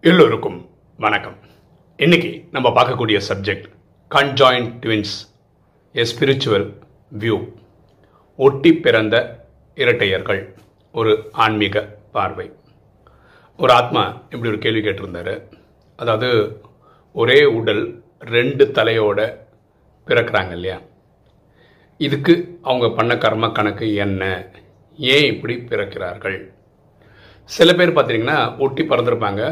எல்லோருக்கும் வணக்கம். இன்னைக்கு நம்ம பார்க்கக்கூடிய subject conjoined twins a spiritual view ஒட்டி பிறந்த இரட்டையர்கள் ஒரு ஆன்மீக பார்வை. ஒரு ஆத்மா இப்படி ஒரு கேள்வி கேட்டிருந்தாரு. அதாவது ஒரே உடல் ரெண்டு தலையோட பிறக்கிறாங்க இல்லையா? இதுக்கு அவங்க பண்ண கர்ம கணக்கு என்ன? ஏன் இப்படி பிறக்கிறார்கள்? சில பேர் பார்த்தீங்கன்னா ஒட்டி பறந்துருப்பாங்க.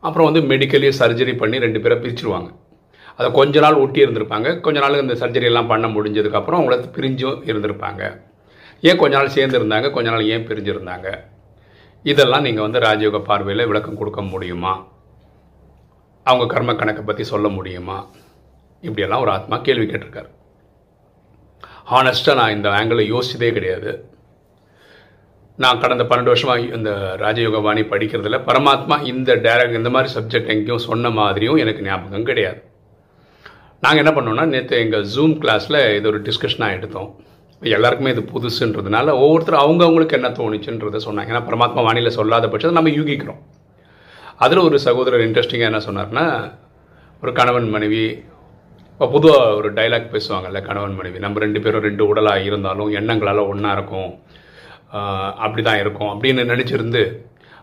அப்புறம் வந்து மெடிக்கலி சர்ஜரி பண்ணி ரெண்டு பேரை பிரிச்சிருவாங்க. அதை கொஞ்ச நாள் ஒட்டி இருந்திருப்பாங்க. கொஞ்ச நாள் இந்த சர்ஜரி எல்லாம் பண்ண முடிஞ்சதுக்கப்புறம் அவங்கள பிரிஞ்சும் இருந்திருப்பாங்க. ஏன் கொஞ்ச நாள் சேர்ந்து இருந்தாங்க? கொஞ்ச நாள் ஏன் பிரிஞ்சிருந்தாங்க? இதெல்லாம் நீங்கள் வந்து ராஜயோக பார்வையில் விளக்கம் கொடுக்க முடியுமா? அவங்க கர்ம கணக்கை பற்றி சொல்ல முடியுமா? இப்படியெல்லாம் ஒரு ஆத்மா கேள்வி கேட்டிருக்காரு. ஹானஸ்ட்டாக நான் இந்த ஆங்கிளை யோசிச்சதே கிடையாது. நான் கடந்த பன்னெண்டு வருஷமாக இந்த ராஜயோக வாணி படிக்கிறதுல பரமாத்மா இந்த டேரக்ட் இந்த மாதிரி சப்ஜெக்ட் எங்கேயும் சொன்ன மாதிரியும் எனக்கு ஞாபகம் கிடையாது. நாங்கள் என்ன பண்ணோம்னா நேற்று எங்கள் ஜூம் கிளாஸில் இது ஒரு டிஸ்கஷனாக எடுத்தோம். எல்லாருக்குமே இது புதுசுன்றதுனால ஒவ்வொருத்தரும் அவங்கவுங்களுக்கு என்ன தோணுச்சுன்றதை சொன்னாங்க. ஏன்னா பரமாத்மா வாணியில் சொல்லாத பட்சத்தை நம்ம யூகிக்கிறோம். அதில் ஒரு சகோதரர் இன்ட்ரெஸ்டிங்காக என்ன சொன்னார்னா ஒரு கணவன் மனைவி இப்போ பொதுவாக ஒரு டைலாக் பேசுவாங்கல்ல கணவன் மனைவி. நம்ம ரெண்டு பேரும் ரெண்டு உடலாக இருந்தாலும் எண்ணங்களால் ஒன்றா இருக்கும். அப்படி தான் இருக்கும். அப்படின்னு நினச்சிருந்து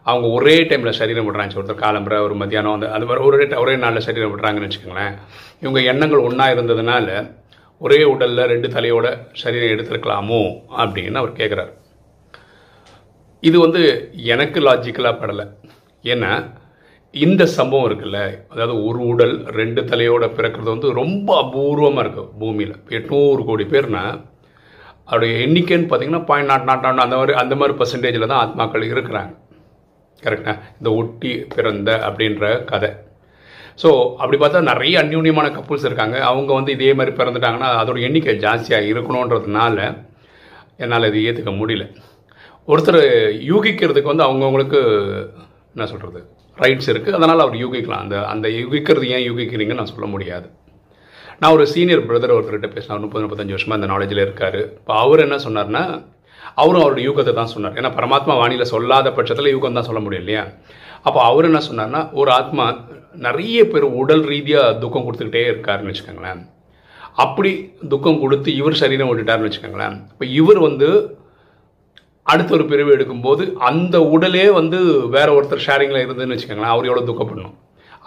அவங்க ஒரே டைமில் சரீரம் விடுறாங்க. ஒருத்தர் காலம்புரை ஒரு மத்தியானம் அந்த அது மாதிரி ஒரே ஒரே நாளில் சரீரம் விடுறாங்கன்னு வச்சுக்கோங்களேன். இவங்க எண்ணங்கள் ஒன்றா இருந்ததுனால ஒரே உடலில் ரெண்டு தலையோட சரீரம் எடுத்திருக்கலாமோ அப்படின்னு அவர் கேட்குறாரு இது வந்து எனக்கு லாஜிக்கலாக படலை. ஏன்னா இந்த சம்பவம் இருக்குல்ல அதாவது ஒரு உடல் ரெண்டு தலையோட பிறக்கிறது வந்து ரொம்ப அபூர்வமாக இருக்குது பூமியில். எட்நூறு கோடி பேர்னா அவருடைய எண்ணிக்கைன்னு பார்த்தீங்கன்னா பாயிண்ட் நாட் நாட் நாட் அந்த மாதிரி அந்த மாதிரி பர்சன்டேஜில் தான் ஆத்மாக்கள் இருக்கிறாங்க. கரெக்டா இந்த ஒட்டி பிறந்த அப்படின்ற கதை. ஸோ அப்படி பார்த்தா நிறைய அந்யூன்யமான கப்புள்ஸ் இருக்காங்க. அவங்க வந்து இதே மாதிரி பிறந்துட்டாங்கன்னா அதோட எண்ணிக்கை ஜாஸ்தியாக இருக்கணுன்றதுனால என்னால் இது ஏற்றுக்க முடியல. ஒருத்தர் யூகிக்கிறதுக்கு வந்து அவங்கவுங்களுக்கு என்ன சொல்கிறது ரைட்ஸ் இருக்குது அதனால் அவர் யூகிக்கலாம். அந்த அந்த யூகிக்கிறது ஏன் யூகிக்கிறீங்கன்னு நான் சொல்ல முடியாது. நான் ஒரு சீனியர் பிரதர் ஒருத்தர்கிட்ட பேசினேன். முப்பது முப்பத்தஞ்சு வருஷமாக இந்த நாலேஜில் இருக்கார். இப்போ அவர் என்ன சொன்னார்னா அவரும் அவருடைய யூகத்தை தான் சொன்னார். ஏன்னா பரமாத்மா வாணியில் சொல்லாத பட்சத்தில் யூகம் தான் சொல்ல முடியும் இல்லையா? அப்போ அவர் என்ன சொன்னார்னா ஒரு ஆத்மா நிறைய பேர் உடல் ரீதியாக துக்கம் கொடுத்துக்கிட்டே இருக்காருன்னு வச்சுக்கோங்களேன். அப்படி துக்கம் கொடுத்து இவர் சரீரம் விட்டுட்டாருன்னு வச்சுக்கோங்களேன். இப்போ இவர் வந்து அடுத்த ஒரு பிரிவு எடுக்கும்போது அந்த உடலே வந்து வேற ஒருத்தர் ஷேரிங்கில் இருந்ததுன்னு வச்சுக்கோங்களேன் அவர் எவ்வளோ துக்கப்படணும்.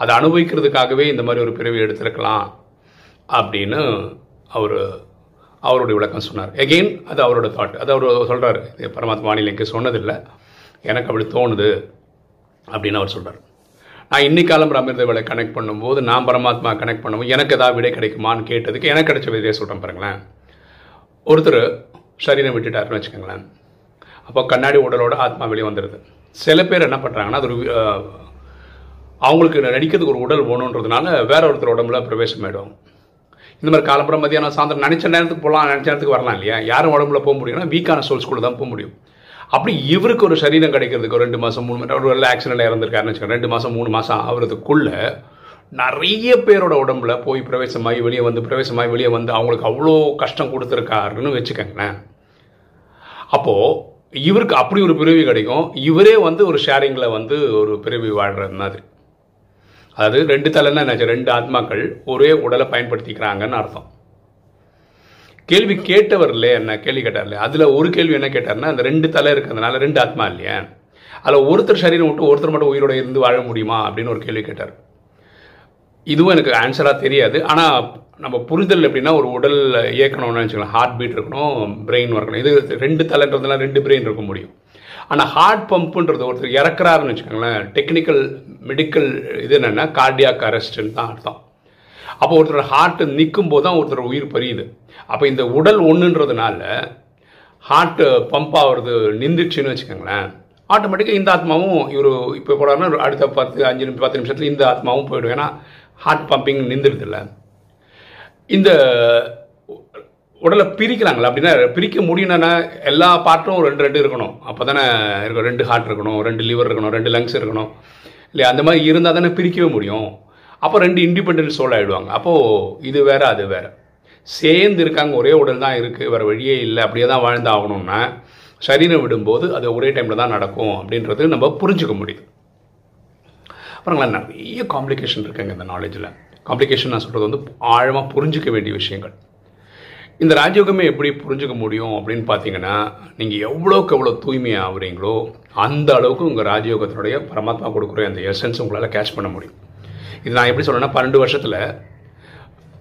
அதை அனுபவிக்கிறதுக்காகவே இந்த மாதிரி ஒரு பிரிவு எடுத்திருக்கலாம் அப்படின்னு அவர் அவருடைய விளக்கம் சொன்னார். எகெயின் அது அவரோட தாட் அது அவர் சொல்கிறார் பரமாத்மா வானிலைக்கு சொன்னதில்லை. எனக்கு அப்படி தோணுது அப்படின்னு அவர் சொல்கிறார் நான் இன்னைக்காலம் அமிர்த வேலை கனெக்ட் பண்ணும்போது நான் பரமாத்மா கனெக்ட் பண்ணும்போது எனக்கு ஏதாவது விடை கிடைக்குமான்னு கேட்டதுக்கு எனக்கு கிடைச்ச விதையை சொல்கிறேன் பாருங்களேன். ஒருத்தர் சரீரம் விட்டுட்டாருன்னு வச்சுக்கோங்களேன். அப்போ கண்ணாடி உடலோட ஆத்மா வெளியே வந்துடுது சில பேர் என்ன பண்ணுறாங்கன்னா அது ஒரு அவங்களுக்கு நடிக்கிறதுக்கு ஒரு உடல் வேணுன்றதுனால வேற ஒருத்தர் உடம்புல பிரவேசம் ஆகிடும் இந்த மாதிரி காலப்புறம் மதியானம் சாயந்தரம் நினச்ச நேரத்துக்கு போகலாம் நினச்ச நேரத்துக்கு வரலாம் இல்லையா? யாரும் உடம்புல போக முடியும்னா வீக்கான சோல்ஸ்குள்ளே தான் போக முடியும். அப்படி இவருக்கு ஒரு சரீரம் கிடைக்கிறதுக்கு ஒரு ரெண்டு மாதம் மூணு மாதம் ஒரு ஆக்சிடென்ட் இறந்துருக்காருன்னு வச்சுக்கோங்க ரெண்டு மாதம் மூணு மாதம் ஆகிறதுக்குள்ள நிறைய பேரோட உடம்புல போய் பிரவேசமாகி வெளியே வந்து பிரவேசமாகி வெளியே வந்து அவங்களுக்கு அவ்வளோ கஷ்டம் கொடுத்துருக்காருன்னு வச்சுக்கோங்களேன். அப்போது இவருக்கு அப்படி ஒரு பிறவி கிடைக்கும். இவரே வந்து ஒரு ஷேரிங்கில் வந்து ஒரு பிறவி வாழ்கிறது மாதிரி. அதாவது ரெண்டு தலைன்னா என்ன ரெண்டு ஆத்மாக்கள் ஒரே உடலை பயன்படுத்திக்கிறாங்கன்னு அர்த்தம். கேள்வி கேட்டவர் இல்லையே என்ன? கேள்வி கேட்டார் இல்லையா? அதில் ஒரு கேள்வி என்ன கேட்டார்னா அந்த ரெண்டு தலை இருக்கிறதுனால ரெண்டு ஆத்மா இல்லையா? அதில் ஒருத்தர் சரீரம் விட்டு ஒருத்தர் மட்டும் உயிரோட இருந்து வாழ முடியுமா? அப்படின்னு ஒரு கேள்வி கேட்டார். இதுவும் எனக்கு ஆன்சராக தெரியாது. ஆனால் நம்ம புரிதல் எப்படின்னா ஒரு உடல் இயக்கணும்னு வச்சுக்கலாம் ஹார்ட் பீட் இருக்கணும் பிரெயின் இருக்கணும். இது ரெண்டு தலைன்றதுனால ரெண்டு பிரெயின் இருக்க முடியும். ஆனால் ஹார்ட் பம்புன்றது ஒருத்தர் இறக்குறாருன்னு வச்சுக்கோங்களேன். டெக்னிக்கல் மெடிக்கல் இது என்னென்னா கார்டியாக் அரெஸ்ட்னு தான் அர்த்தம். அப்போ ஒருத்தரோட ஹார்ட்டு நிற்கும் போது தான் ஒருத்தர் உயிர் பறியுது. அப்போ இந்த உடல் ஒன்றுன்றதுனால ஹார்ட்டு பம்ப் ஆகிறது நின்றுச்சுன்னு வச்சுக்கோங்களேன். ஆட்டோமேட்டிக்காக இந்த ஆத்மாவும் இவர் இப்போ போடாருன்னா அடுத்த பத்து அஞ்சு நிமிஷம் பத்து நிமிஷத்தில் இந்த ஆத்மாவும் போயிடும். ஏன்னா ஹார்ட் பம்பிங் நின்றுடுதில்ல இந்த உடலை பிரிக்கிறாங்களா? அப்படின்னா பிரிக்க முடியும்னா எல்லா பார்ட்டும் ரெண்டு ரெண்டு இருக்கணும். அப்போ தானே இருக்கும். ரெண்டு ஹார்ட் இருக்கணும் ரெண்டு லிவர் இருக்கணும் ரெண்டு லங்ஸ் இருக்கணும். இல்லையா? அந்த மாதிரி இருந்தால் தானே பிரிக்கவே முடியும். அப்போ ரெண்டு இண்டிபெண்டன்ஸ் சோல் ஆகிடுவாங்க அப்போது இது வேறு அது வேற. சேர்ந்து இருக்காங்க. ஒரே உடல் தான் இருக்குது வேறு வழியே இல்லை. அப்படியே தான் வாழ்ந்து ஆகணும்னா சரீரம் விடும்போது அது ஒரே டைமில் தான் நடக்கும் அப்படின்றது நம்ம புரிஞ்சுக்க முடியுது அப்புறங்களா நிறைய காம்ப்ளிகேஷன் இருக்குங்க இந்த நாலேஜில் காம்ப்ளிகேஷன் நான் சொல்கிறது வந்து ஆழமாக புரிஞ்சிக்க வேண்டிய விஷயங்கள். இந்த ராஜயோகமே எப்படி புரிஞ்சுக்க முடியும் அப்படின்னு பார்த்தீங்கன்னா நீங்கள் எவ்வளோக்கு எவ்வளோ தூய்மையாக ஆகுறீங்களோ அந்த அளவுக்கு உங்கள் ராஜயோகத்தினுடைய பரமாத்மா கொடுக்குற அந்த எசன்ஸ் உங்களால் கேட்ச் பண்ண முடியும். இது நான் எப்படி சொல்கிறேன்னா பன்னெண்டு வருஷத்தில்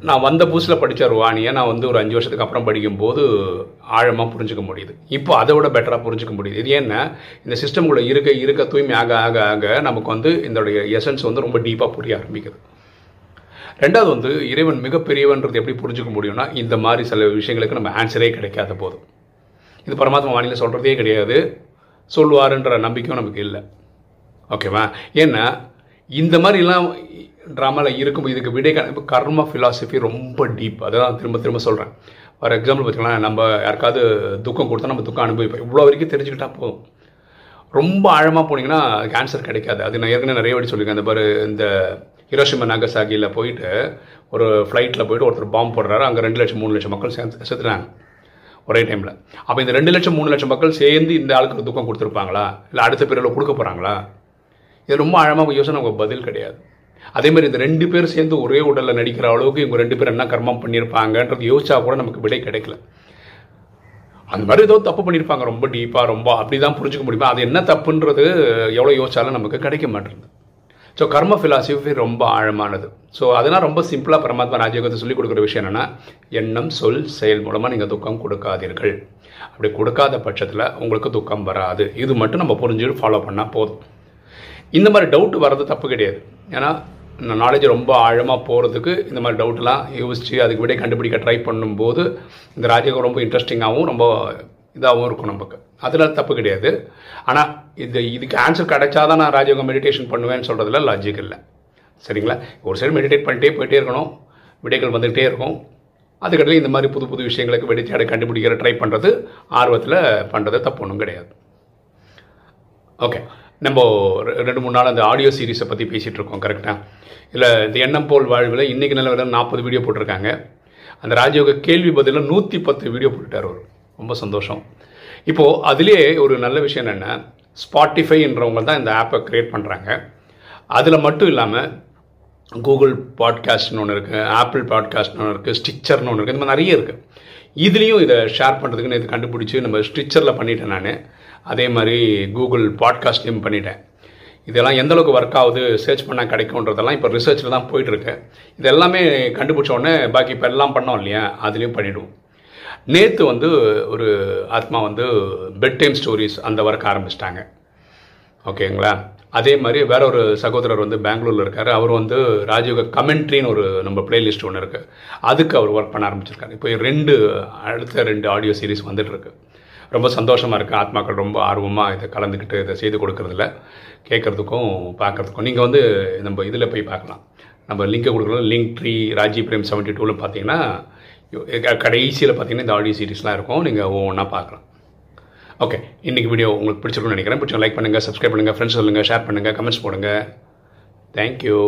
நான் வந்த புதுசில் படித்த ஒரு வாணியை நான் வந்து ஒரு அஞ்சு வருஷத்துக்கு அப்புறம் படிக்கும்போது ஆழமாக புரிஞ்சுக்க முடியுது. இப்போ அதை விட பெட்டராக புரிஞ்சுக்க முடியுது. இது ஏன்னா இந்த சிஸ்டம்குள்ளே இருக்க இருக்க தூய்மை ஆக ஆக ஆக நமக்கு வந்து இதோடைய எசன்ஸ் வந்து ரொம்ப டீப்பாக புரிய ஆரம்பிக்குது. ரெண்டாவது வந்து இறைவன் மிகப்பெரியவன்றது எப்படி புரிஞ்சுக்க முடியும்னா இந்த மாதிரி சில விஷயங்களுக்கு நம்ம ஆன்சரே கிடைக்காத போதும் இது பரமாத்மா வானிலை சொல்கிறதே கிடையாது. சொல்லுவாருன்ற நம்பிக்கையும் நமக்கு இல்லை. ஓகேவா ஏன்னா இந்த மாதிரிலாம் ட்ராமாவில் இருக்கும் இதுக்கு விடை இப்போ கர்ம ஃபிலாசபி ரொம்ப டீப் அதான் திரும்ப திரும்ப சொல்கிறேன் ஃபார் எக்ஸாம்பிள் பார்த்தீங்கன்னா நம்ம யாருக்காவது துக்கம் கொடுத்தா நம்ம துக்கம் அனுபவிப்போம். இவ்வளோ வரைக்கும் தெரிஞ்சுக்கிட்டா போதும். ரொம்ப ஆழமாக போனீங்கன்னா கேன்சர் கிடைக்காது. அது நான் ஏற்கனவே நிறைய வாட்டி சொல்லியிருக்கேன். இந்த பாரு இந்த ஹிரோஷிமா நாகசாகியில் போயிட்டு ஒரு ஃப்ளைட்டில் போயிட்டு ஒருத்தர் பாம்பு போடுறாரு. அங்கே ரெண்டு லட்சம் மூணு லட்சம் மக்கள் சேர்ந்து செத்துனாங்க ஒரே டைமில் அப்போ இந்த ரெண்டு லட்சம் மூணு லட்சம் மக்கள் சேர்ந்து இந்த ஆளுக்கு துக்கம் கொடுத்துருப்பாங்களா? இல்லை அடுத்த பிரிவில் கொடுக்க போகிறாங்களா இது ரொம்ப ஆழமாக யோசனை நமக்கு பதில் கிடையாது. அதே மாதிரி இந்த ரெண்டு பேர் சேர்ந்து ஒரே உடலில் நடிக்கிற அளவுக்கு இவங்க ரெண்டு பேர் என்ன கர்மம் பண்ணியிருப்பாங்கன்றது யோசிச்சா கூட நமக்கு விடை கிடைக்கல. அந்த மாதிரி ஏதோ தப்பு பண்ணியிருப்பாங்க ரொம்ப டீப்பாக ரொம்ப அப்படி தான் புரிஞ்சுக்க முடியுமா? அது என்ன தப்புன்றது எவ்வளோ யோசிச்சாலும் நமக்கு கிடைக்க மாட்டேங்குது. ஸோ கர்ம ஃபிலாசபி ரொம்ப ஆழமானது. ஸோ அதெல்லாம் ரொம்ப சிம்பிளாக பரமாத்மா ராஜயோகத்தை சொல்லிக் கொடுக்குற விஷயம் என்னென்னா எண்ணம் சொல் செயல் மூலமாக நீங்கள் துக்கம் கொடுக்காதீர்கள். அப்படி கொடுக்காத பட்சத்தில் உங்களுக்கு துக்கம் வராது. இது மட்டும் நம்ம புரிஞ்சு ஃபாலோ பண்ணால் போதும். இந்த மாதிரி டவுட் வர்றது தப்பு கிடையாது. ஏன்னா நாலேஜ் ரொம்ப ஆழமாக போகிறதுக்கு இந்த மாதிரி டவுட்லாம் யோசித்து அதுக்கு விட கண்டுபிடிக்க ட்ரை பண்ணும்போது இந்த ராஜயோகம் ரொம்ப இன்ட்ரெஸ்டிங்காகவும் ரொம்ப இதாகவும் இருக்கும் நமக்கு. அதில் தப்பு கிடையாது. ஆனால் இது இதுக்கு ஆன்சர் கிடைச்சாதான் நான் ராஜயோகம் மெடிடேஷன் பண்ணுவேன்னு சொல்கிறதுல லாஜிக் இல்லை. சரிங்களா? ஒரு சைடு மெடிடேட் பண்ணிட்டே போயிட்டே இருக்கணும். விடைகள் வந்துகிட்டே இருக்கும். அதுக்கடையில் இந்த மாதிரி புது புது விஷயங்களுக்கு வெடி கண்டுபிடிக்கிற ட்ரை பண்ணுறது ஆர்வத்தில் பண்ணுறது தப்பு ஒன்றும் கிடையாது. ஓகே நம்ம ரெண்டு மூணு நாள் அந்த ஆடியோ சீரீஸை பற்றி பேசிகிட்டு இருக்கோம் கரெக்டாக இல்லை இந்த எண்ணம் போல் வாழ்வில் இன்றைக்கி நல்ல நாற்பது வீடியோ போட்டிருக்காங்க. அந்த ராஜயோக கேள்வி பதிலில் நூற்றி பத்து வீடியோ போட்டுட்டார் அவர். ரொம்ப சந்தோஷம். இப்போது அதிலே ஒரு நல்ல விஷயம் என்னென்னா ஸ்பாட்டிஃபைன்றவங்க தான் இந்த ஆப்பை க்ரியேட் பண்ணுறாங்க அதில் மட்டும் இல்லாமல் கூகுள் பாட்காஸ்ட்னு ஒன்று இருக்குது ஆப்பிள் பாட்காஸ்ட்னு ஒன்று இருக்குது ஸ்டிச்சர்னு ஒன்று இருக்குது இந்த மாதிரி நிறைய இருக்குது இதுலேயும் இதை ஷேர் பண்ணுறதுக்குன்னு இது கண்டுபிடிச்சி நம்ம ஸ்டிச்சரில் பண்ணிட்டேன் நான். அதே மாதிரி கூகுள் பாட்காஸ்ட்லேயும் பண்ணிட்டேன். இதெல்லாம் எந்த அளவுக்கு ஒர்க் ஆகுது சர்ச் பண்ணால் கிடைக்கும்ன்றதெல்லாம் இப்போ ரிசர்ச்சில் தான் போயிட்டுருக்கு இது எல்லாமே கண்டுபிடிச்ச உடனே பாக்கி இப்போ எல்லாம் பண்ணோம் இல்லையா அதுலேயும் பண்ணிவிடுவோம் நேற்று வந்து ஒரு ஆத்மா வந்து பெட் டைம் ஸ்டோரிஸ் அந்த ஒர்க் ஆரம்பிச்சிட்டாங்க. ஓகேங்களா? அதே மாதிரி வேற ஒரு சகோதரர் வந்து பெங்களூரில் இருக்கார். அவர் வந்து ராஜயோக கமெண்ட்ரின்னு ஒரு நம்ம பிளேலிஸ்ட் ஒன்று இருக்குது அதுக்கு அவர் ஒர்க் பண்ண ஆரம்பிச்சிருக்காரு. இப்போ ரெண்டு அடுத்த ரெண்டு ஆடியோ சீரிஸ் வந்துட்டுருக்கு ரொம்ப சந்தோஷமாக இருக்குது ஆத்மாக்கள் ரொம்ப ஆர்வமாக இதை கலந்துக்கிட்டு இதை செய்து கொடுக்கறதில்ல கேட்குறதுக்கும் பார்க்குறதுக்கும். நீங்கள் வந்து நம்ம இதில் போய் பார்க்கலாம். நம்ம லிங்கை கொடுக்குறது link tree Raji Prem seventy டூவில் பார்த்தீங்கன்னா கடைசியில் பார்த்தீங்கன்னா இந்த ஆடியோ சீரிஸ்லாம் இருக்கும். நீங்கள் ஒவ்வொன்றா பார்க்கலாம். ஓகே இன்றைக்கி வீடியோ உங்களுக்கு பிடிச்சிருக்கும்னு நினைக்கிறேன். பிடிச்சவங்க லைக் பண்ணுங்கள் சப்ஸ்கிரைப் பண்ணுங்கள் ஃப்ரெண்ட்ஸ் சொல்லுங்கள் ஷேர் பண்ணுங்கள் கமெண்ட்ஸ் போடுங்கள் தேங்க்யூ